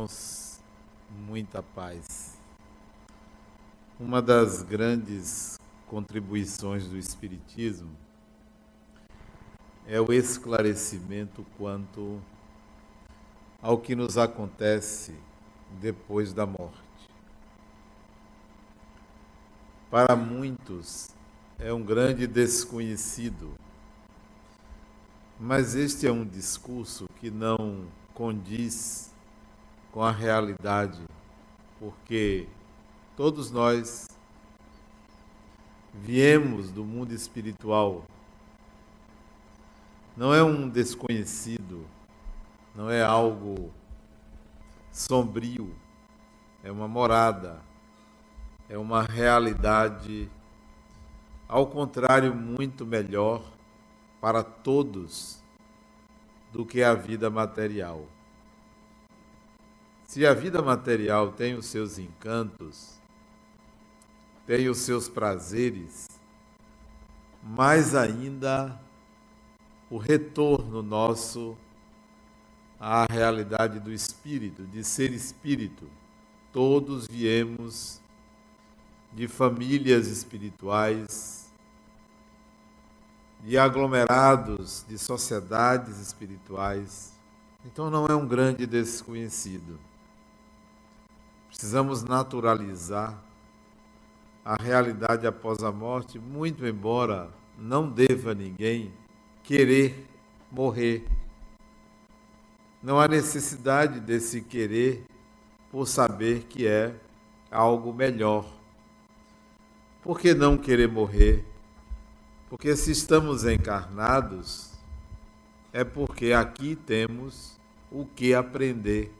irmãos, muita paz. Uma das grandes contribuições do Espiritismo é o esclarecimento quanto ao que nos acontece depois da morte. Para muitos é um grande desconhecido, mas este é um discurso que não condiz com a realidade, porque todos nós viemos do mundo espiritual. Não é um desconhecido, não é algo sombrio, é uma morada, é uma realidade, ao contrário, muito melhor para todos do que a vida material. Se a vida material tem os seus encantos, tem os seus prazeres, mais ainda o retorno nosso à realidade do espírito, de ser espírito. Todos viemos de famílias espirituais, de aglomerados, de sociedades espirituais. Então não é um grande desconhecido. Precisamos naturalizar a realidade após a morte, muito embora não deva ninguém querer morrer. Não há necessidade desse querer por saber que é algo melhor. Por que não querer morrer? Porque se estamos encarnados, é porque aqui temos o que aprender.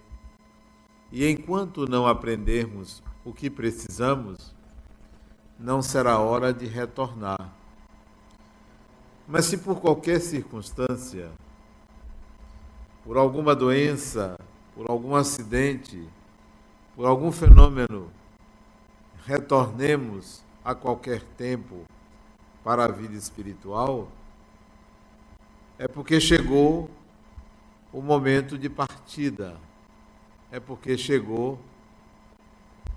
E enquanto não aprendermos o que precisamos, não será hora de retornar. Mas se por qualquer circunstância, por alguma doença, por algum acidente, por algum fenômeno, retornemos a qualquer tempo para a vida espiritual, é porque chegou o momento de partida, é porque chegou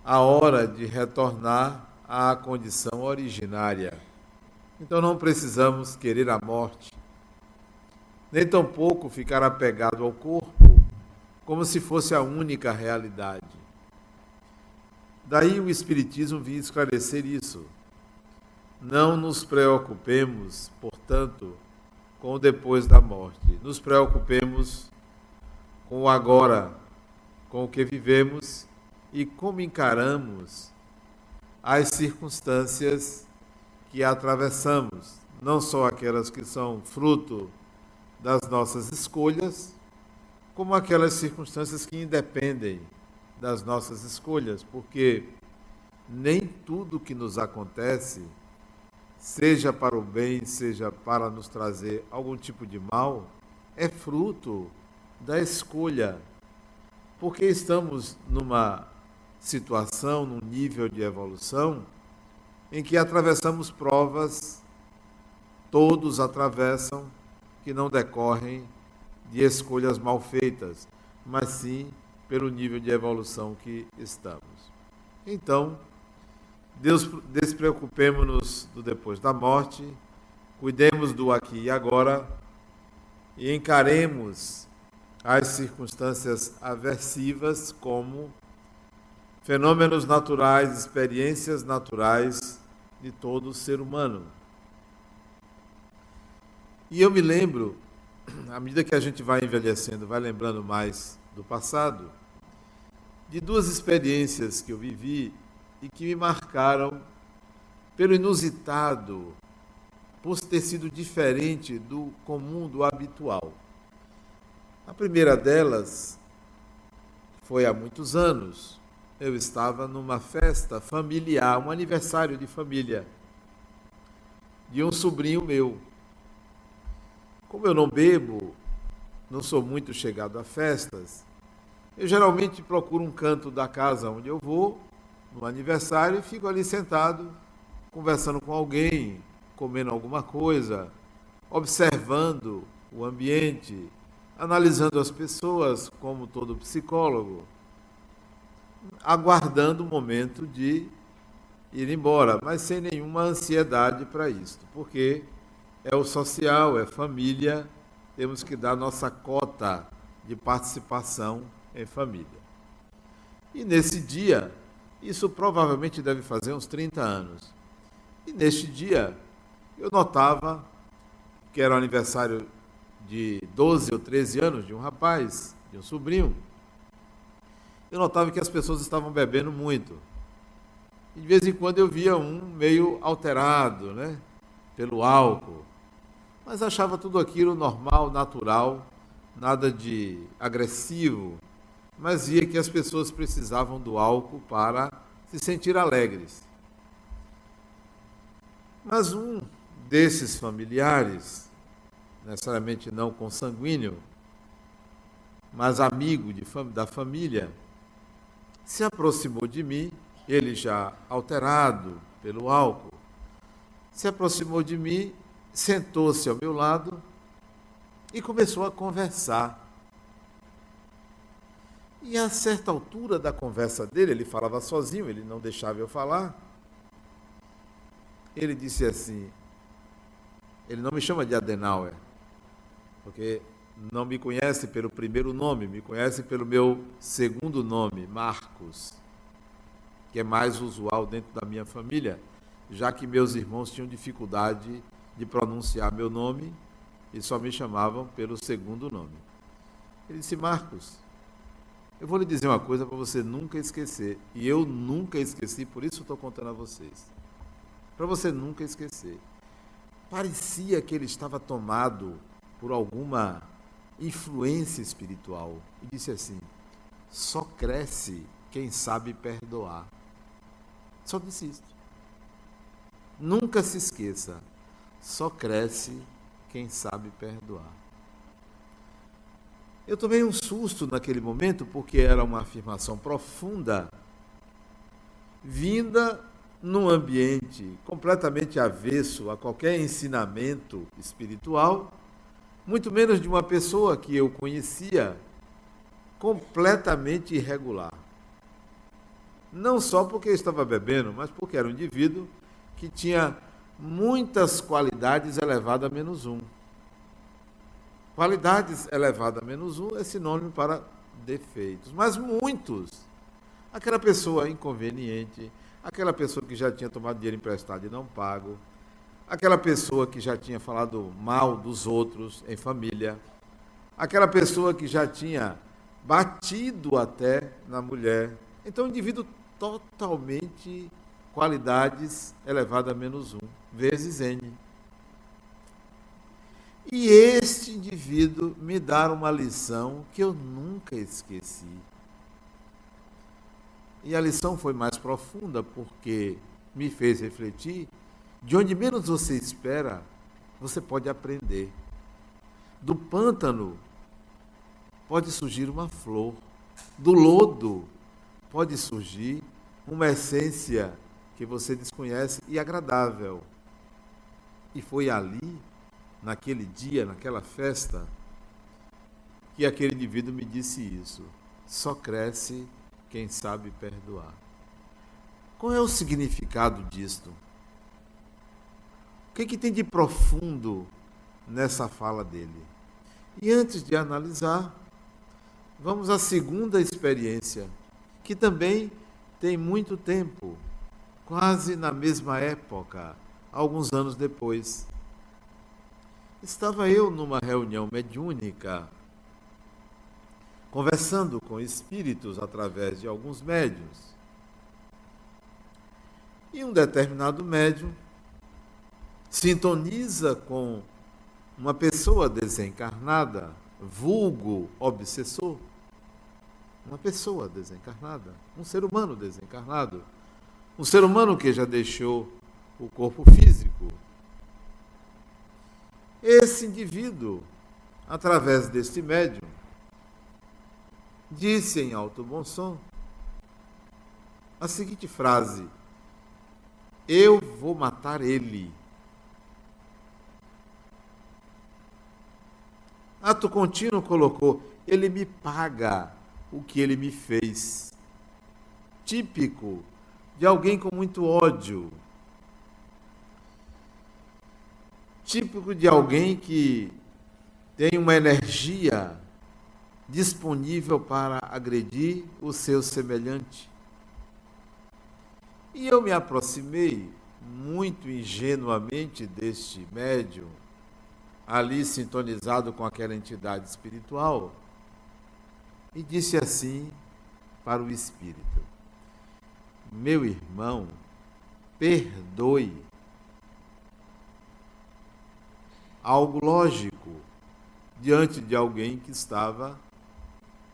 a hora de retornar à condição originária. Então não precisamos querer a morte, nem tampouco ficar apegado ao corpo, como se fosse a única realidade. Daí o Espiritismo vinha esclarecer isso não nos preocupemos, portanto, com o depois da morte. Nos preocupemos com o agora, com o que vivemos e como encaramos as circunstâncias que atravessamos, não só aquelas que são fruto das nossas escolhas, como aquelas circunstâncias que independem das nossas escolhas, porque nem tudo que nos acontece seja para o bem, seja para nos trazer algum tipo de mal, é fruto da escolha. Porque estamos numa situação, num nível de evolução, em que atravessamos provas, todos atravessam, que não decorrem de escolhas mal feitas, mas sim pelo nível de evolução que estamos. Então, Deus, despreocupemos-nos do depois da morte, cuidemos do aqui e agora e encaremos as circunstâncias aversivas como fenômenos naturais, experiências naturais de todo ser humano. E eu me lembro, à medida que a gente vai envelhecendo, vai lembrando mais do passado, de duas experiências que eu vivi e que me marcaram pelo inusitado, por ter sido diferente do comum, do habitual. A primeira delas foi há muitos anos. Eu estava numa festa familiar, um aniversário de família, de um sobrinho meu. Como eu não bebo, não sou muito chegado a festas, eu geralmente procuro um canto da casa onde eu vou no aniversário e fico ali sentado, conversando com alguém, comendo alguma coisa, observando o ambiente, analisando as pessoas, como todo psicólogo, aguardando o momento de ir embora, mas sem nenhuma ansiedade para isso, porque é o social, é família, temos que dar nossa cota de participação em família. E nesse dia, isso provavelmente deve fazer uns 30 anos. E neste dia, eu notava que era o aniversário de 12 ou 13 anos de um rapaz, de um sobrinho. Eu notava que as pessoas estavam bebendo muito. E de vez em quando eu via um meio alterado, né? Pelo álcool. Mas achava tudo aquilo normal, natural, nada de agressivo. Mas via que as pessoas precisavam do álcool para se sentir alegres. Mas um desses familiares, necessariamente não consanguíneo, mas amigo de, da família, se aproximou de mim, ele já alterado pelo álcool, se aproximou de mim, sentou-se ao meu lado e começou a conversar. E a certa altura da conversa dele, ele falava sozinho, ele não deixava eu falar. Ele disse assim: ele não me chama de Adenauer, porque não me conhece pelo primeiro nome, me conhece pelo meu segundo nome, Marcos, que é mais usual dentro da minha família, já que meus irmãos tinham dificuldade de pronunciar meu nome e só me chamavam pelo segundo nome. Ele disse: Marcos, eu vou lhe dizer uma coisa para você nunca esquecer, e eu nunca esqueci, por isso estou contando a vocês. Para você nunca esquecer. Parecia que ele estava tomado por alguma influência espiritual e disse assim: só cresce quem sabe perdoar. Só disse isso. Nunca se esqueça, só cresce quem sabe perdoar. Eu tomei um susto naquele momento porque era uma afirmação profunda, vinda num ambiente completamente avesso a qualquer ensinamento espiritual, muito menos de uma pessoa que eu conhecia completamente irregular. Não só porque estava bebendo, mas porque era um indivíduo que tinha muitas qualidades elevadas a menos um. Qualidades elevadas a menos um é sinônimo para defeitos, mas muitos. Aquela pessoa inconveniente, aquela pessoa que já tinha tomado dinheiro emprestado e não pago, aquela pessoa que já tinha falado mal dos outros em família, aquela pessoa que já tinha batido até na mulher. Então, indivíduo totalmente qualidades elevada a menos um, vezes N. E este indivíduo me dá uma lição que eu nunca esqueci. E a lição foi mais profunda porque me fez refletir de onde menos você espera, você pode aprender. Do pântano pode surgir uma flor. Do lodo pode surgir uma essência que você desconhece e agradável. E foi ali, naquele dia, naquela festa, que aquele indivíduo me disse isso. Só cresce quem sabe perdoar. Qual é o significado disto? O que, que tem de profundo nessa fala dele? E antes de analisar, vamos à segunda experiência, que também tem muito tempo, quase na mesma época, alguns anos depois. Estava eu numa reunião mediúnica conversando com espíritos através de alguns médios. E um determinado médium sintoniza com uma pessoa desencarnada, vulgo obsessor, uma pessoa desencarnada, um ser humano desencarnado, um ser humano que já deixou o corpo físico. Esse indivíduo, através deste médium, disse em alto bom som a seguinte frase: Eu vou matar ele. Ato contínuo colocou: Ele me paga o que ele me fez. típico de alguém com muito ódio, típico de alguém que tem uma energia disponível para agredir o seu semelhante. E eu me aproximei muito ingenuamente deste médium, ali sintonizado com aquela entidade espiritual, e disse assim para o espírito: Meu irmão, perdoe. Algo lógico diante de alguém que estava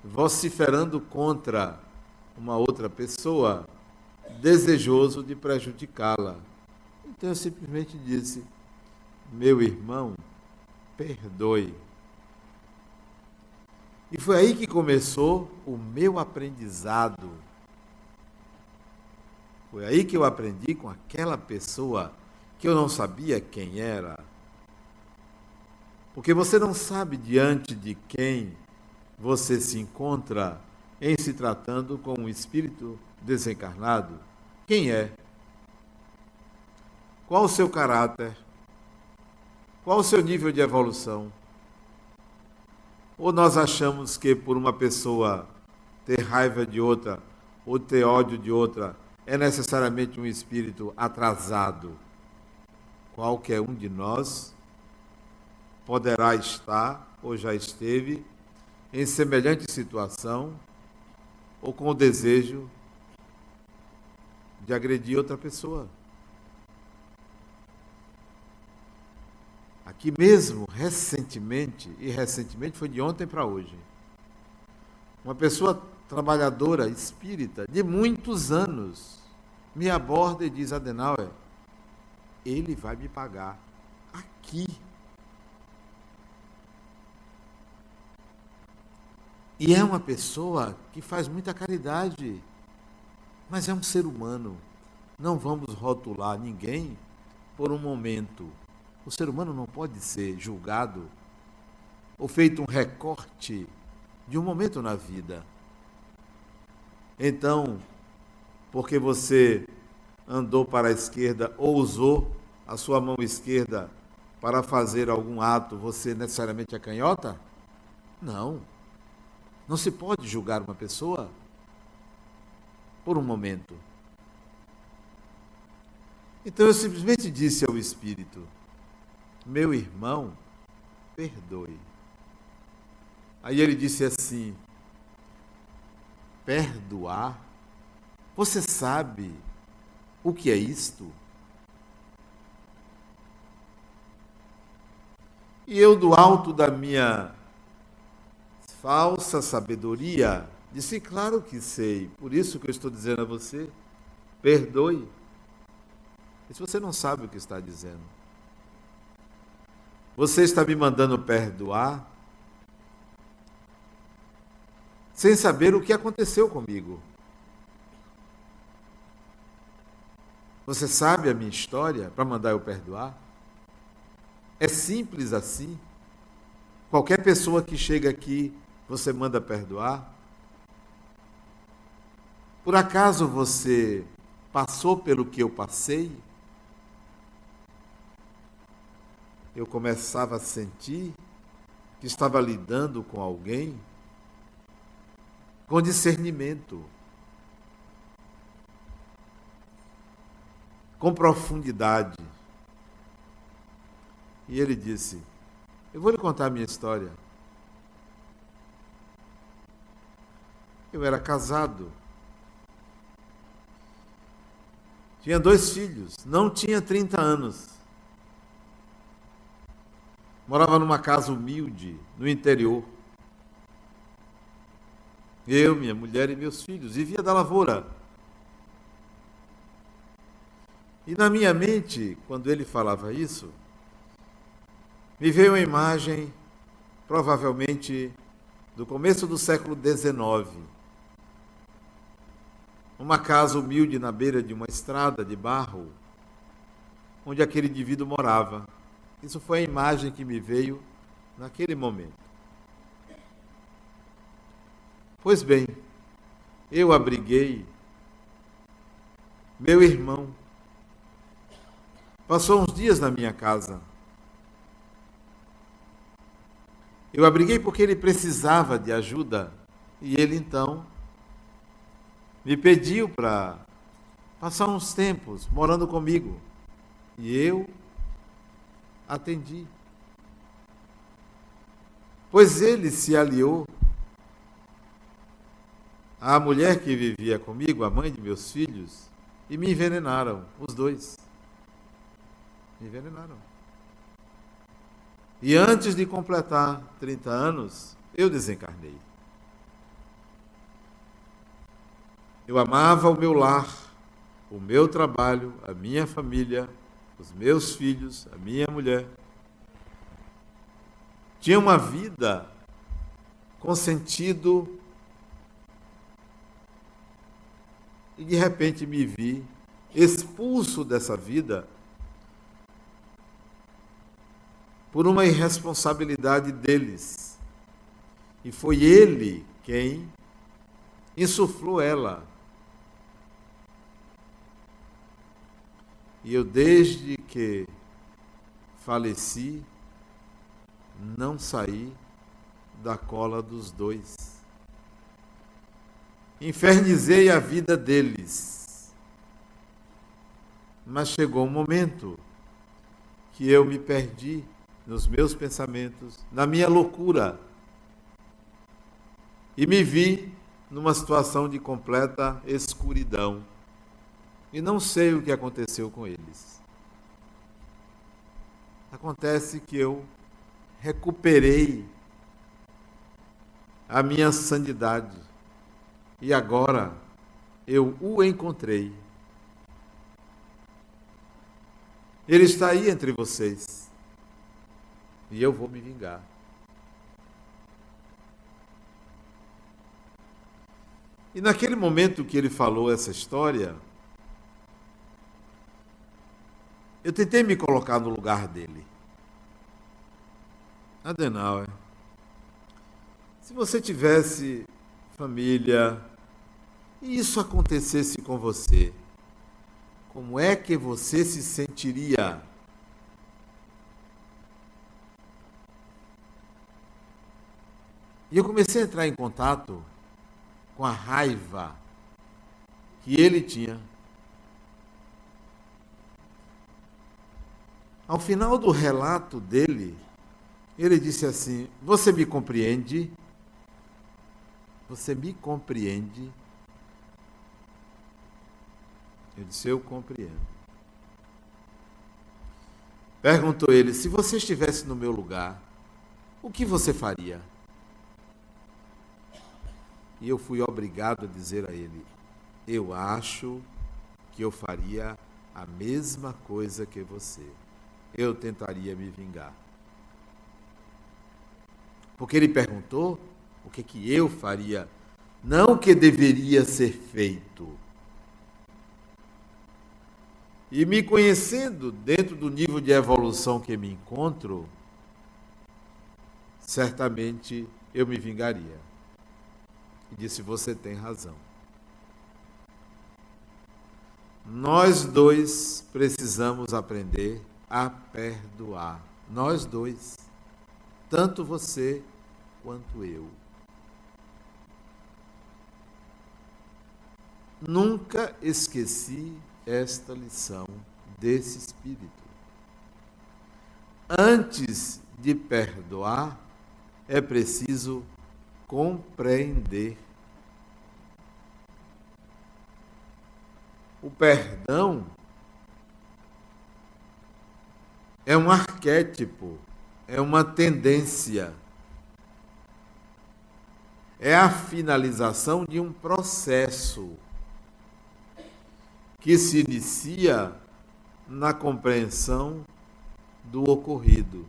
vociferando contra uma outra pessoa, desejoso de prejudicá-la. Então eu simplesmente disse: Meu irmão, perdoe. E foi aí que começou o meu aprendizado. Foi aí que eu aprendi com aquela pessoa que eu não sabia quem era. Porque você não sabe diante de quem você se encontra em se tratando com um espírito desencarnado? Quem é? Qual o seu caráter? Qual o seu nível de evolução? Ou nós achamos que por uma pessoa ter raiva de outra ou ter ódio de outra é necessariamente um espírito atrasado? Qualquer um de nós poderá estar ou já esteve em semelhante situação ou com o desejo de agredir outra pessoa. Aqui mesmo, recentemente, e recentemente foi de ontem para hoje, uma pessoa trabalhadora, espírita, de muitos anos, me aborda e diz: Adenauer, ele vai me pagar aqui. E é uma pessoa que faz muita caridade, mas é um ser humano. Não vamos rotular ninguém por um momento. O ser humano não pode ser julgado ou feito um recorte de um momento na vida. Então, porque você andou para a esquerda ou usou a sua mão esquerda para fazer algum ato, você necessariamente é canhota? Não. Não se pode julgar uma pessoa por um momento. Então eu simplesmente disse ao Espírito: Meu irmão, perdoe. Aí ele disse assim: Perdoar? Você sabe o que é isto? E eu, do alto da minha falsa sabedoria, disse: Claro que sei, por isso que eu estou dizendo a você, perdoe. E se você não sabe o que está dizendo, você está me mandando perdoar sem saber o que aconteceu comigo. Você sabe a minha história para mandar eu perdoar? É simples assim. Qualquer pessoa que chega aqui você manda perdoar? Por acaso você passou pelo que eu passei? Eu começava a sentir que estava lidando com alguém com discernimento, com profundidade. E ele disse: Eu vou lhe contar a minha história. Eu era casado. Tinha dois filhos, não tinha 30 anos. Morava numa casa humilde, no interior. Eu, minha mulher e meus filhos, vivia da lavoura. E na minha mente, quando ele falava isso, me veio uma imagem, provavelmente do começo do século XIX uma casa humilde na beira de uma estrada de barro, onde aquele indivíduo morava. Isso foi a imagem que me veio naquele momento. Pois bem, eu abriguei meu irmão. Passou uns dias na minha casa. Eu abriguei porque ele precisava de ajuda e ele então me pediu para passar uns tempos morando comigo. E eu atendi. Pois ele se aliou à mulher que vivia comigo, a mãe de meus filhos, e me envenenaram, os dois. Me envenenaram. E antes de completar 30 anos, eu desencarnei. Eu amava o meu lar, o meu trabalho, a minha família, os meus filhos, a minha mulher. Tinha uma vida com sentido e de repente me vi expulso dessa vida por uma irresponsabilidade deles. E foi ele quem insuflou ela. E eu, desde que faleci, não saí da cola dos dois infernizei a vida deles. Mas chegou um momento que eu me perdi nos meus pensamentos, na minha loucura, e me vi numa situação de completa escuridão. E não sei o que aconteceu com eles. Acontece que eu recuperei a minha sanidade e agora eu o encontrei. Ele está aí entre vocês. E eu vou me vingar. E naquele momento que ele falou essa história, eu tentei me colocar no lugar dele. Adenauer, se você tivesse família, e isso acontecesse com você, como é que você se sentiria? E eu comecei a entrar em contato com a raiva que ele tinha. Ao final do relato dele, ele disse assim: Você me compreende? Você me compreende? Eu disse: Eu compreendo. Perguntou ele: Se você estivesse no meu lugar, o que você faria? E eu fui obrigado a dizer a ele: Eu acho que eu faria a mesma coisa que você. Eu tentaria me vingar. Porque ele perguntou o que, que eu faria, não o que deveria ser feito. E me conhecendo dentro do nível de evolução que me encontro, certamente eu me vingaria. E disse: Você tem razão. Nós dois precisamos aprender a perdoar. Nós dois. Tanto você quanto eu. Nunca esqueci esta lição desse Espírito. Antes de perdoar, é preciso compreender. O perdão é um arquétipo, é uma tendência. É a finalização de um processo que se inicia na compreensão do ocorrido,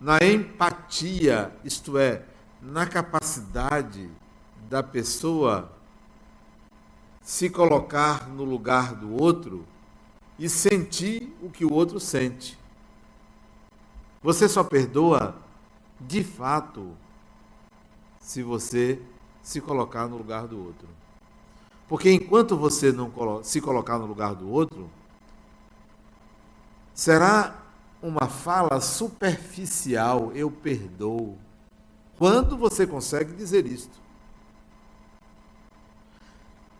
na empatia, isto é, na capacidade da pessoa se colocar no lugar do outro e sentir o que o outro sente. Você só perdoa de fato se você se colocar no lugar do outro. Porque enquanto você não se colocar no lugar do outro, será uma fala superficial, eu perdoo. Quando você consegue dizer isto?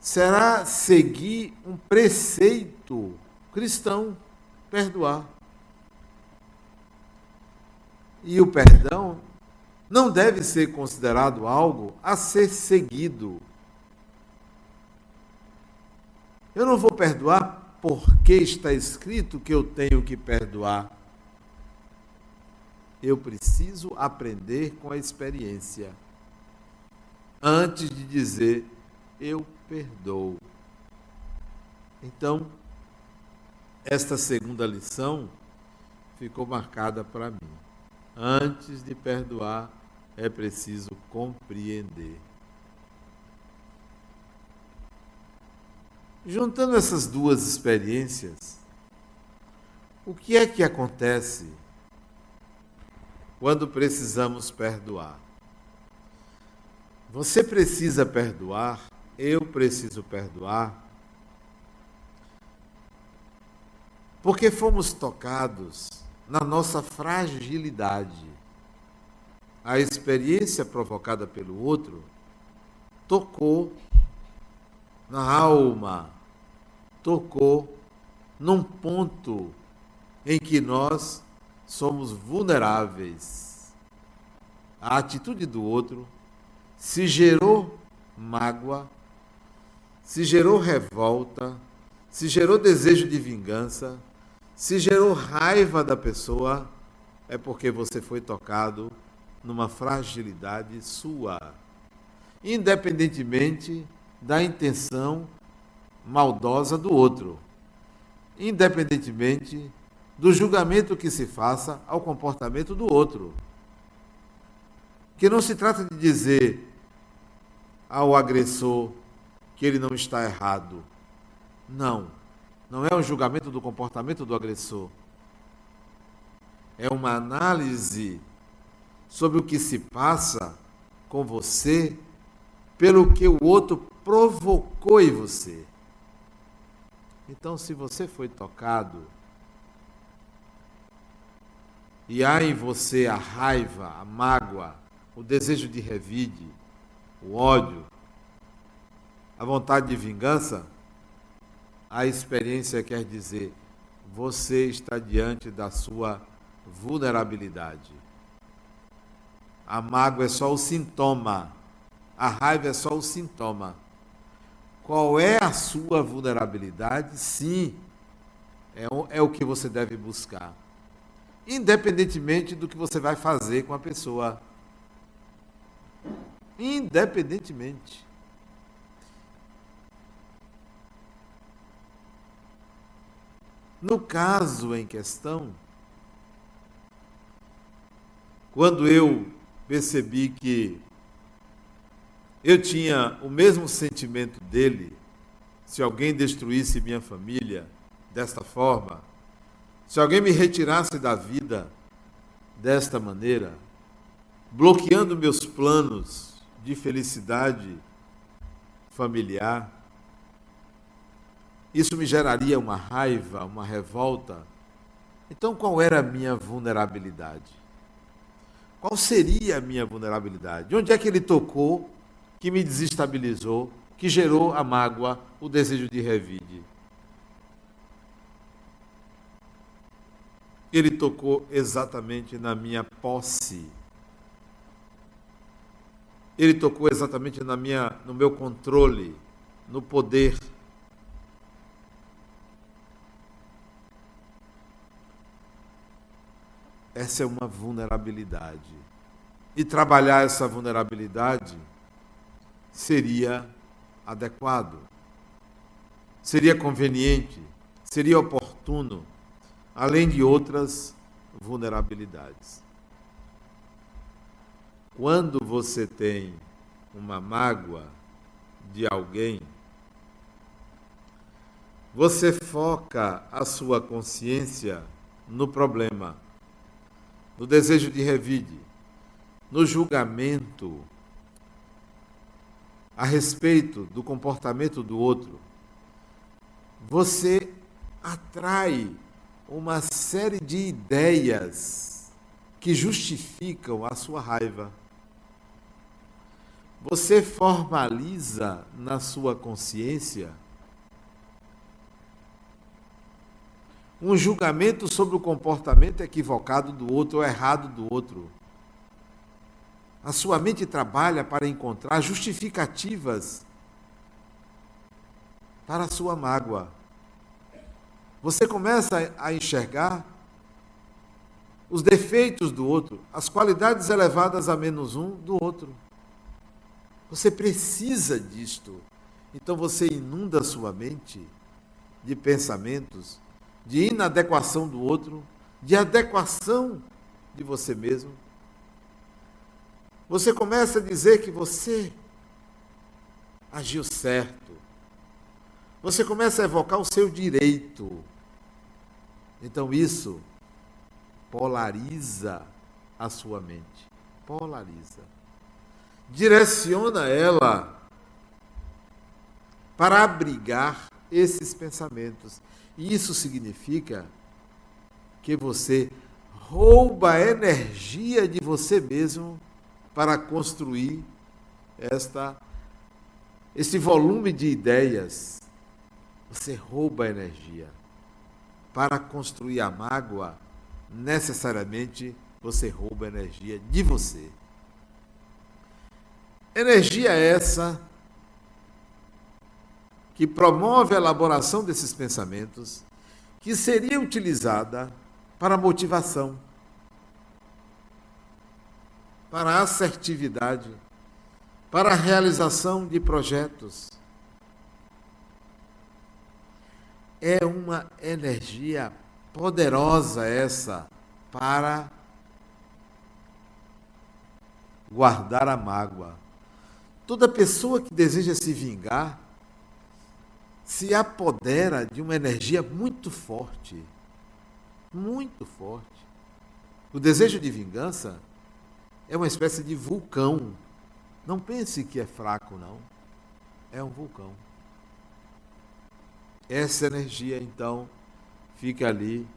Será seguir um preceito cristão, perdoar. E o perdão não deve ser considerado algo a ser seguido. Eu não vou perdoar porque está escrito que eu tenho que perdoar. Eu preciso aprender com a experiência antes de dizer eu perdoo. Então, esta segunda lição ficou marcada para mim. Antes de perdoar, é preciso compreender. Juntando essas duas experiências, o que é que acontece quando precisamos perdoar? Você precisa perdoar, eu preciso perdoar, porque fomos tocados na nossa fragilidade. A experiência provocada pelo outro tocou na alma, tocou num ponto em que nós somos vulneráveis. A atitude do outro se gerou mágoa, se gerou revolta, se gerou desejo de vingança, se gerou raiva da pessoa, é porque você foi tocado numa fragilidade sua, independentemente da intenção maldosa do outro, independentemente do julgamento que se faça ao comportamento do outro. Que não se trata de dizer ao agressor que ele não está errado. Não. Não é um julgamento do comportamento do agressor. É uma análise sobre o que se passa com você pelo que o outro provocou em você. Então, se você foi tocado e há em você a raiva, a mágoa, o desejo de revide, o ódio, a vontade de vingança, a experiência quer dizer você está diante da sua vulnerabilidade. A mágoa é só o sintoma a raiva é só o sintoma. Qual é a sua vulnerabilidade? Sim, é é o que você deve buscar. Independentemente do que você vai fazer com a pessoa. Independentemente. No caso em questão, quando eu percebi que eu tinha o mesmo sentimento dele se alguém destruísse minha família desta forma, se alguém me retirasse da vida desta maneira, bloqueando meus planos de felicidade familiar, isso me geraria uma raiva, uma revolta. Então, qual era a minha vulnerabilidade? Qual seria a minha vulnerabilidade? Onde é que ele tocou que me desestabilizou, que gerou a mágoa, o desejo de revide. Ele tocou exatamente na minha posse. Ele tocou exatamente na minha, no meu controle, no poder. Essa é uma vulnerabilidade. E trabalhar essa vulnerabilidade seria adequado, seria conveniente, seria oportuno, além de outras vulnerabilidades. Quando você tem uma mágoa de alguém, você foca a sua consciência no problema, no desejo de revide, no julgamento a respeito do comportamento do outro, você atrai uma série de ideias que justificam a sua raiva. Você formaliza na sua consciência um julgamento sobre o comportamento equivocado do outro ou errado do outro. A sua mente trabalha para encontrar justificativas para a sua mágoa. Você começa a enxergar os defeitos do outro, as qualidades elevadas a menos um do outro. Você precisa disto. Então você inunda a sua mente de pensamentos de inadequação do outro, de adequação de você mesmo. Você começa a dizer que você agiu certo. Você começa a evocar o seu direito. Então isso polariza a sua mente. Polariza. Direciona ela para abrigar esses pensamentos. Isso significa que você rouba a energia de você mesmo para construir esta esse volume de ideias. Você rouba a energia. Para construir a mágoa, necessariamente você rouba a energia de você. Energia essa que promove a elaboração desses pensamentos, que seria utilizada para motivação, para assertividade, para a realização de projetos. É uma energia poderosa essa para guardar a mágoa. Toda pessoa que deseja se vingar se apodera de uma energia muito forte. Muito forte. O desejo de vingança é uma espécie de vulcão. Não pense que é fraco, não. É um vulcão. Essa energia, então, fica ali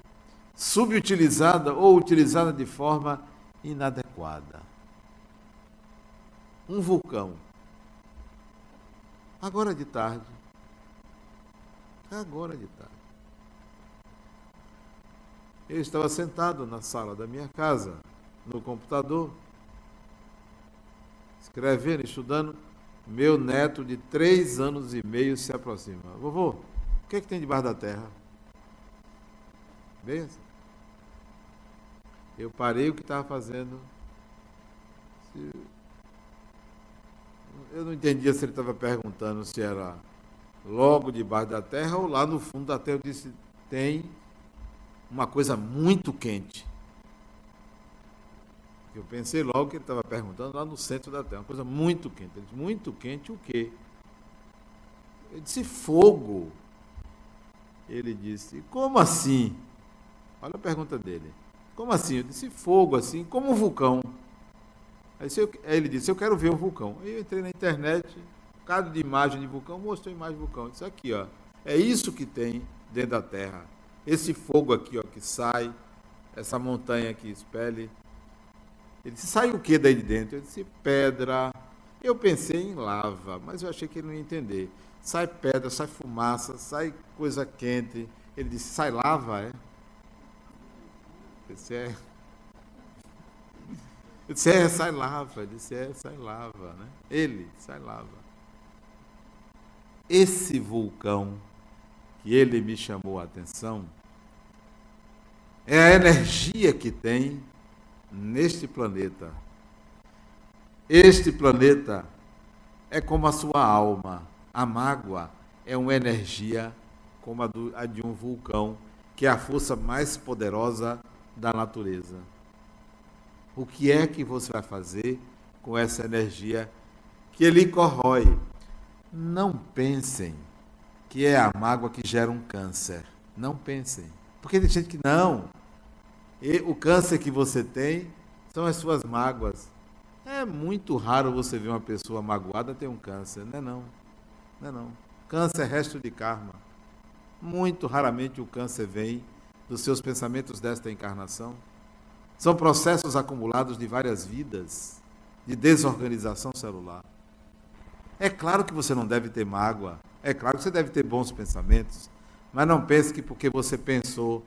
subutilizada ou utilizada de forma inadequada. Um vulcão. Agora de tarde, agora de tarde. Eu estava sentado na sala da minha casa, no computador, escrevendo, estudando. Meu neto de três anos e meio se aproxima. Vovô, o que, é que tem debaixo da terra? Bem assim. Eu parei o que estava fazendo. Eu não entendia se ele estava perguntando se era logo debaixo da terra ou lá no fundo da terra. Eu disse: tem uma coisa muito quente. Eu pensei logo que ele estava perguntando lá no centro da terra, uma coisa muito quente. Ele disse: muito quente o quê? Eu disse: fogo. Ele disse: como assim? Olha a pergunta dele. Como assim? Eu disse: fogo, assim, como um vulcão. Aí ele disse: eu quero ver o vulcão. Aí eu entrei na internet, bocado de imagem de vulcão, mostrou a imagem de vulcão. Isso aqui, ó. É isso que tem dentro da Terra. Esse fogo aqui, ó, que sai, essa montanha que expele. Ele disse, sai o que daí de dentro? Eu disse, pedra. Eu pensei em lava, mas eu achei que ele não ia entender. Sai pedra, sai fumaça, sai coisa quente. Ele disse, sai lava, é? Eu disse, é. Eu disse, é, sai lava. Ele disse, é, sai lava, né? Ele, sai lava esse vulcão que ele me chamou a atenção é a energia que tem neste planeta. Este planeta é como a sua alma. A mágoa é uma energia como a, do, a de um vulcão, que é a força mais poderosa da natureza. O que é que você vai fazer com essa energia que ele corrói, não pensem que é a mágoa que gera um câncer. Não pensem. Porque tem gente que não. E o câncer que você tem são as suas mágoas, É muito raro você ver uma pessoa magoada ter um câncer, não é não. Não é não. Câncer é resto de karma. Muito raramente o câncer vem dos seus pensamentos desta encarnação. São processos acumulados de várias vidas, de desorganização celular. É claro que você não deve ter mágoa, é claro que você deve ter bons pensamentos, mas não pense que porque você pensou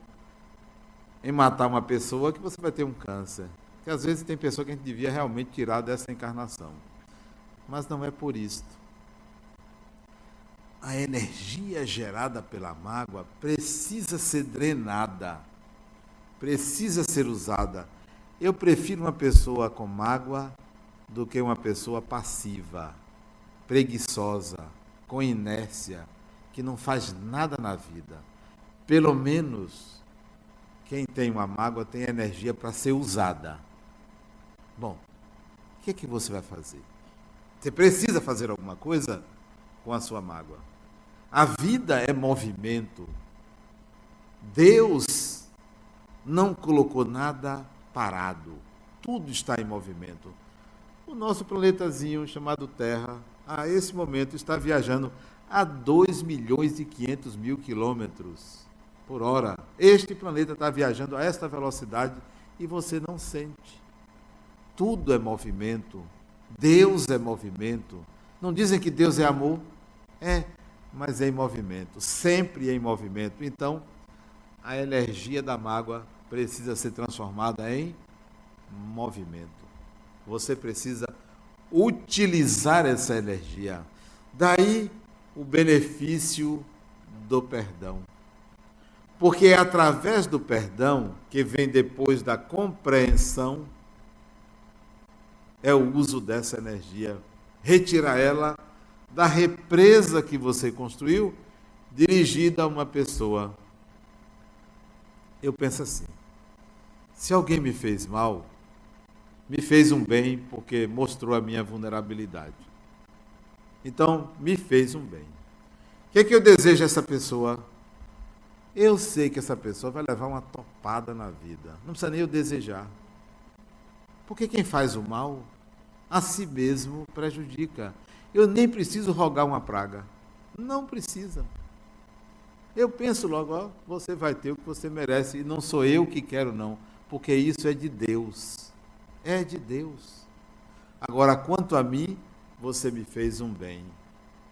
em matar uma pessoa que você vai ter um câncer. Que às vezes tem pessoa que a gente devia realmente tirar dessa encarnação. Mas não é por isto. A energia gerada pela mágoa precisa ser drenada, precisa ser usada. Eu prefiro uma pessoa com mágoa do que uma pessoa passiva, preguiçosa, com inércia, que não faz nada na vida. Pelo menos quem tem uma mágoa tem energia para ser usada. Bom, o que é que você vai fazer? Você precisa fazer alguma coisa com a sua mágoa. A vida é movimento. Deus não colocou nada parado. Tudo está em movimento. O nosso planetazinho chamado Terra, a esse momento, está viajando a 2 milhões e 500 mil quilômetros por hora. Este planeta está viajando a esta velocidade e você não sente. Tudo é movimento. Deus é movimento. Não dizem que Deus é amor? É, mas é em movimento, sempre em movimento. Então, a energia da mágoa precisa ser transformada em movimento. Você precisa utilizar essa energia. Daí o benefício do perdão. Porque é através do perdão que vem depois da compreensão é o uso dessa energia. Retirar ela da represa que você construiu, dirigida a uma pessoa. Eu penso assim: se alguém me fez mal, me fez um bem porque mostrou a minha vulnerabilidade. Então, me fez um bem. O que, é que eu desejo a essa pessoa? Eu sei que essa pessoa vai levar uma topada na vida. Não precisa nem eu desejar. Porque quem faz o mal a si mesmo prejudica. Eu nem preciso rogar uma praga. Não precisa. Eu penso logo, ó, você vai ter o que você merece e não sou eu que quero não, porque isso é de Deus. É de Deus. Agora, quanto a mim, você me fez um bem.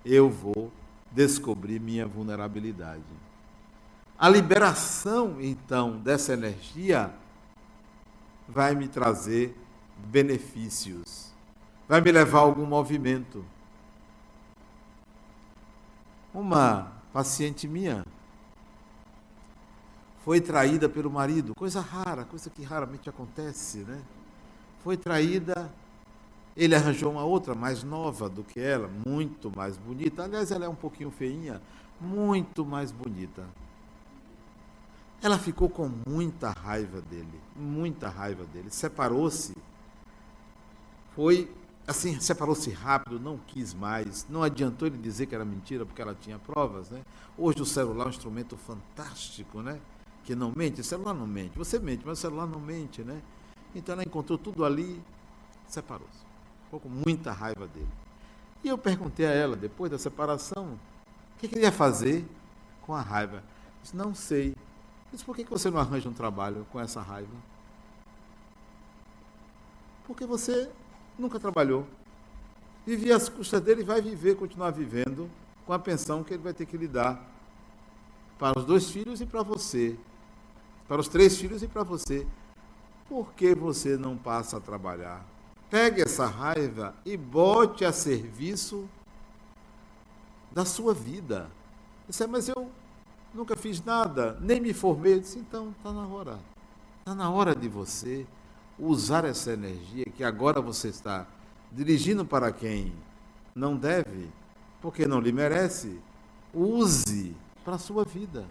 Eu vou descobrir minha vulnerabilidade. A liberação, então, dessa energia vai me trazer benefícios, vai me levar a algum movimento. Uma paciente minha foi traída pelo marido, coisa rara, coisa que raramente acontece, né? Foi traída, ele arranjou uma outra mais nova do que ela, muito mais bonita. Aliás, ela é um pouquinho feinha, muito mais bonita. Ela ficou com muita raiva dele, muita raiva dele. Separou-se. Foi assim, separou-se rápido, não quis mais. Não adiantou ele dizer que era mentira porque ela tinha provas, né? Hoje o celular é um instrumento fantástico, né? Que não mente. O celular não mente. Você mente, mas o celular não mente, né? Então ela encontrou tudo ali, separou-se. Ficou com muita raiva dele. E eu perguntei a ela, depois da separação, o que, que ele ia fazer com a raiva? Disse, não sei. Mas por que você não arranja um trabalho com essa raiva? Porque você nunca trabalhou. Vivia às custas dele e vai viver, continuar vivendo com a pensão que ele vai ter que lidar para os dois filhos e para você. Para os três filhos e para você. Por que você não passa a trabalhar? Pegue essa raiva e bote a serviço da sua vida. Você, mas eu nunca fiz nada, nem me formei. Disse, então, está na hora. Está na hora de você usar essa energia que agora você está dirigindo para quem não deve, porque não lhe merece. Use para a sua vida.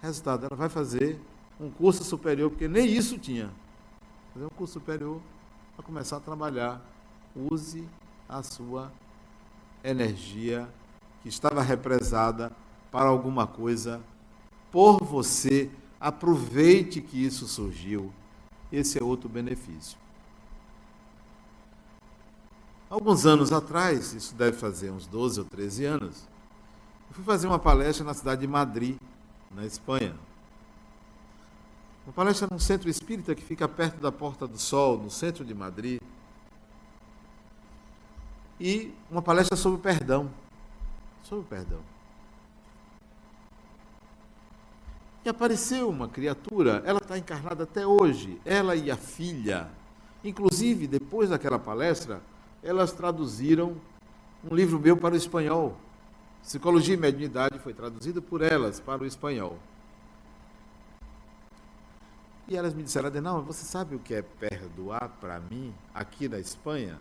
Resultado, ela vai fazer um curso superior, porque nem isso tinha. Fazer um curso superior para começar a trabalhar. Use a sua energia que estava represada para alguma coisa por você. Aproveite que isso surgiu. Esse é outro benefício. Alguns anos atrás, isso deve fazer uns 12 ou 13 anos, eu fui fazer uma palestra na cidade de Madrid, na Espanha. Uma palestra num centro espírita que fica perto da Porta do Sol, no centro de Madrid. E uma palestra sobre o perdão. Sobre o perdão. E apareceu uma criatura, ela está encarnada até hoje, ela e a filha. Inclusive, depois daquela palestra, elas traduziram um livro meu para o espanhol. Psicologia e Mediunidade foi traduzido por elas para o espanhol. E elas me disseram, Adenal, você sabe o que é perdoar para mim aqui na Espanha?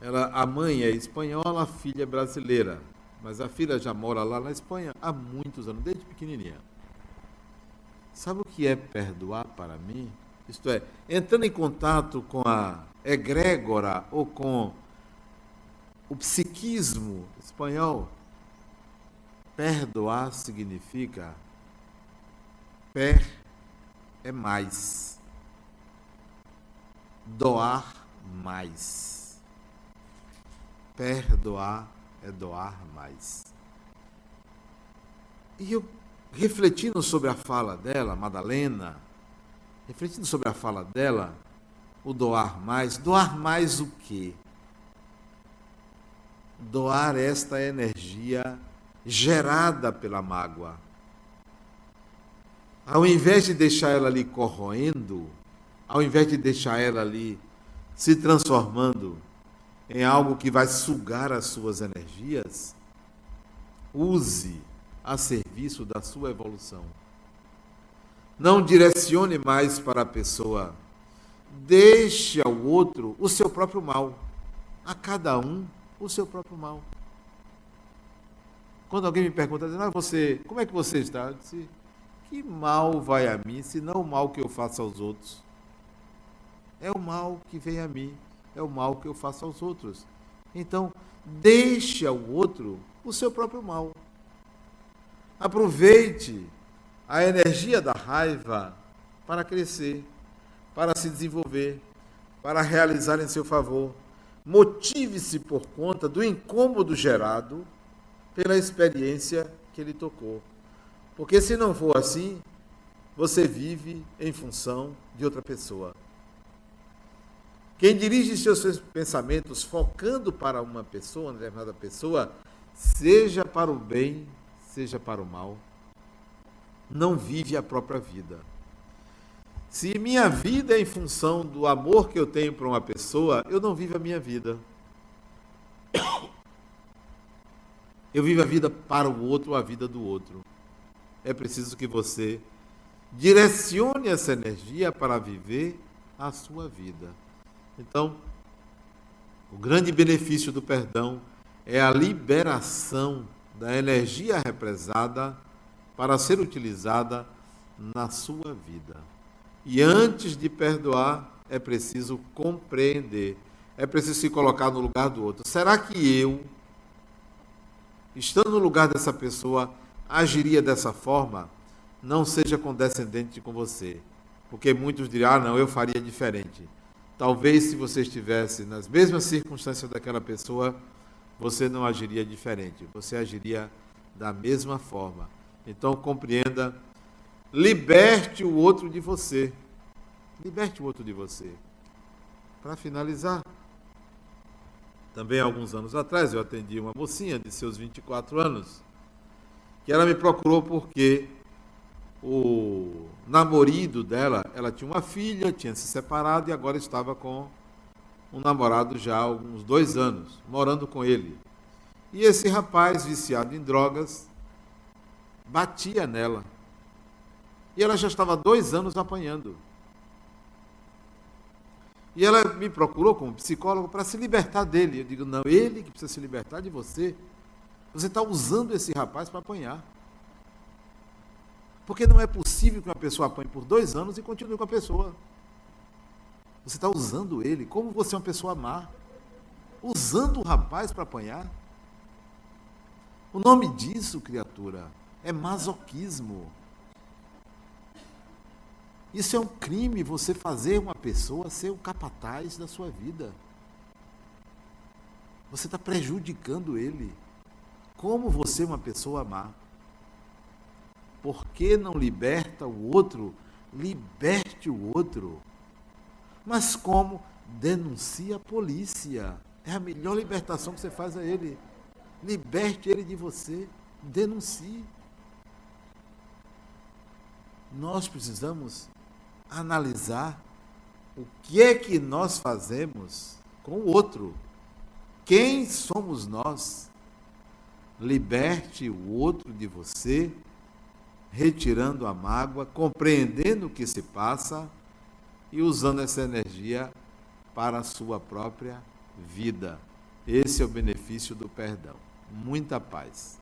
Ela, a mãe é espanhola, a filha é brasileira. Mas a filha já mora lá na Espanha há muitos anos, desde pequenininha. Sabe o que é perdoar para mim? Isto é, entrando em contato com a egrégora ou com o psiquismo espanhol, perdoar significa per é mais, doar mais. Perdoar é doar mais. E eu, refletindo sobre a fala dela, Madalena, refletindo sobre a fala dela, o doar mais, doar mais o quê? Doar esta energia gerada pela mágoa. Ao invés de deixar ela ali corroendo, ao invés de deixar ela ali se transformando em algo que vai sugar as suas energias, use a serviço da sua evolução. Não direcione mais para a pessoa. Deixe ao outro o seu próprio mal. A cada um o seu próprio mal. Quando alguém me pergunta, ah, você, como é que você está? Eu disse, que mal vai a mim, se não o mal que eu faço aos outros? É o mal que vem a mim é o mal que eu faço aos outros. Então, deixe ao outro o seu próprio mal. Aproveite a energia da raiva para crescer, para se desenvolver, para realizar em seu favor. Motive-se por conta do incômodo gerado pela experiência que ele tocou. Porque se não for assim, você vive em função de outra pessoa. Quem dirige seus pensamentos focando para uma pessoa, uma determinada pessoa, seja para o bem, seja para o mal, não vive a própria vida. Se minha vida é em função do amor que eu tenho para uma pessoa, eu não vivo a minha vida. Eu vivo a vida para o outro, a vida do outro. É preciso que você direcione essa energia para viver a sua vida. Então, o grande benefício do perdão é a liberação da energia represada para ser utilizada na sua vida. E antes de perdoar, é preciso compreender, é preciso se colocar no lugar do outro. Será que eu, estando no lugar dessa pessoa, agiria dessa forma? Não seja condescendente com você, porque muitos dirão: ah, não, eu faria diferente. Talvez se você estivesse nas mesmas circunstâncias daquela pessoa, você não agiria diferente, você agiria da mesma forma. Então compreenda, liberte o outro de você. Liberte o outro de você. Para finalizar, também alguns anos atrás eu atendi uma mocinha de seus 24 anos, que ela me procurou porque o namorado dela, ela tinha uma filha, tinha se separado e agora estava com um namorado já há uns dois anos, morando com ele. E esse rapaz, viciado em drogas, batia nela. E ela já estava dois anos apanhando. E ela me procurou como psicólogo para se libertar dele. Eu digo, não, ele que precisa se libertar de você. Você está usando esse rapaz para apanhar. Porque não é possível que uma pessoa apanhe por dois anos e continue com a pessoa. Você está usando ele como você é uma pessoa má. Usando o rapaz para apanhar. O nome disso, criatura, é masoquismo. Isso é um crime, você fazer uma pessoa ser o capataz da sua vida. Você está prejudicando ele. Como você, uma pessoa, amar? Por que não liberta o outro? Liberte o outro. Mas como? Denuncia a polícia. É a melhor libertação que você faz a ele. Liberte ele de você. Denuncie. Nós precisamos analisar o que é que nós fazemos com o outro. Quem somos nós? Liberte o outro de você, retirando a mágoa, compreendendo o que se passa e usando essa energia para a sua própria vida. Esse é o benefício do perdão. Muita paz.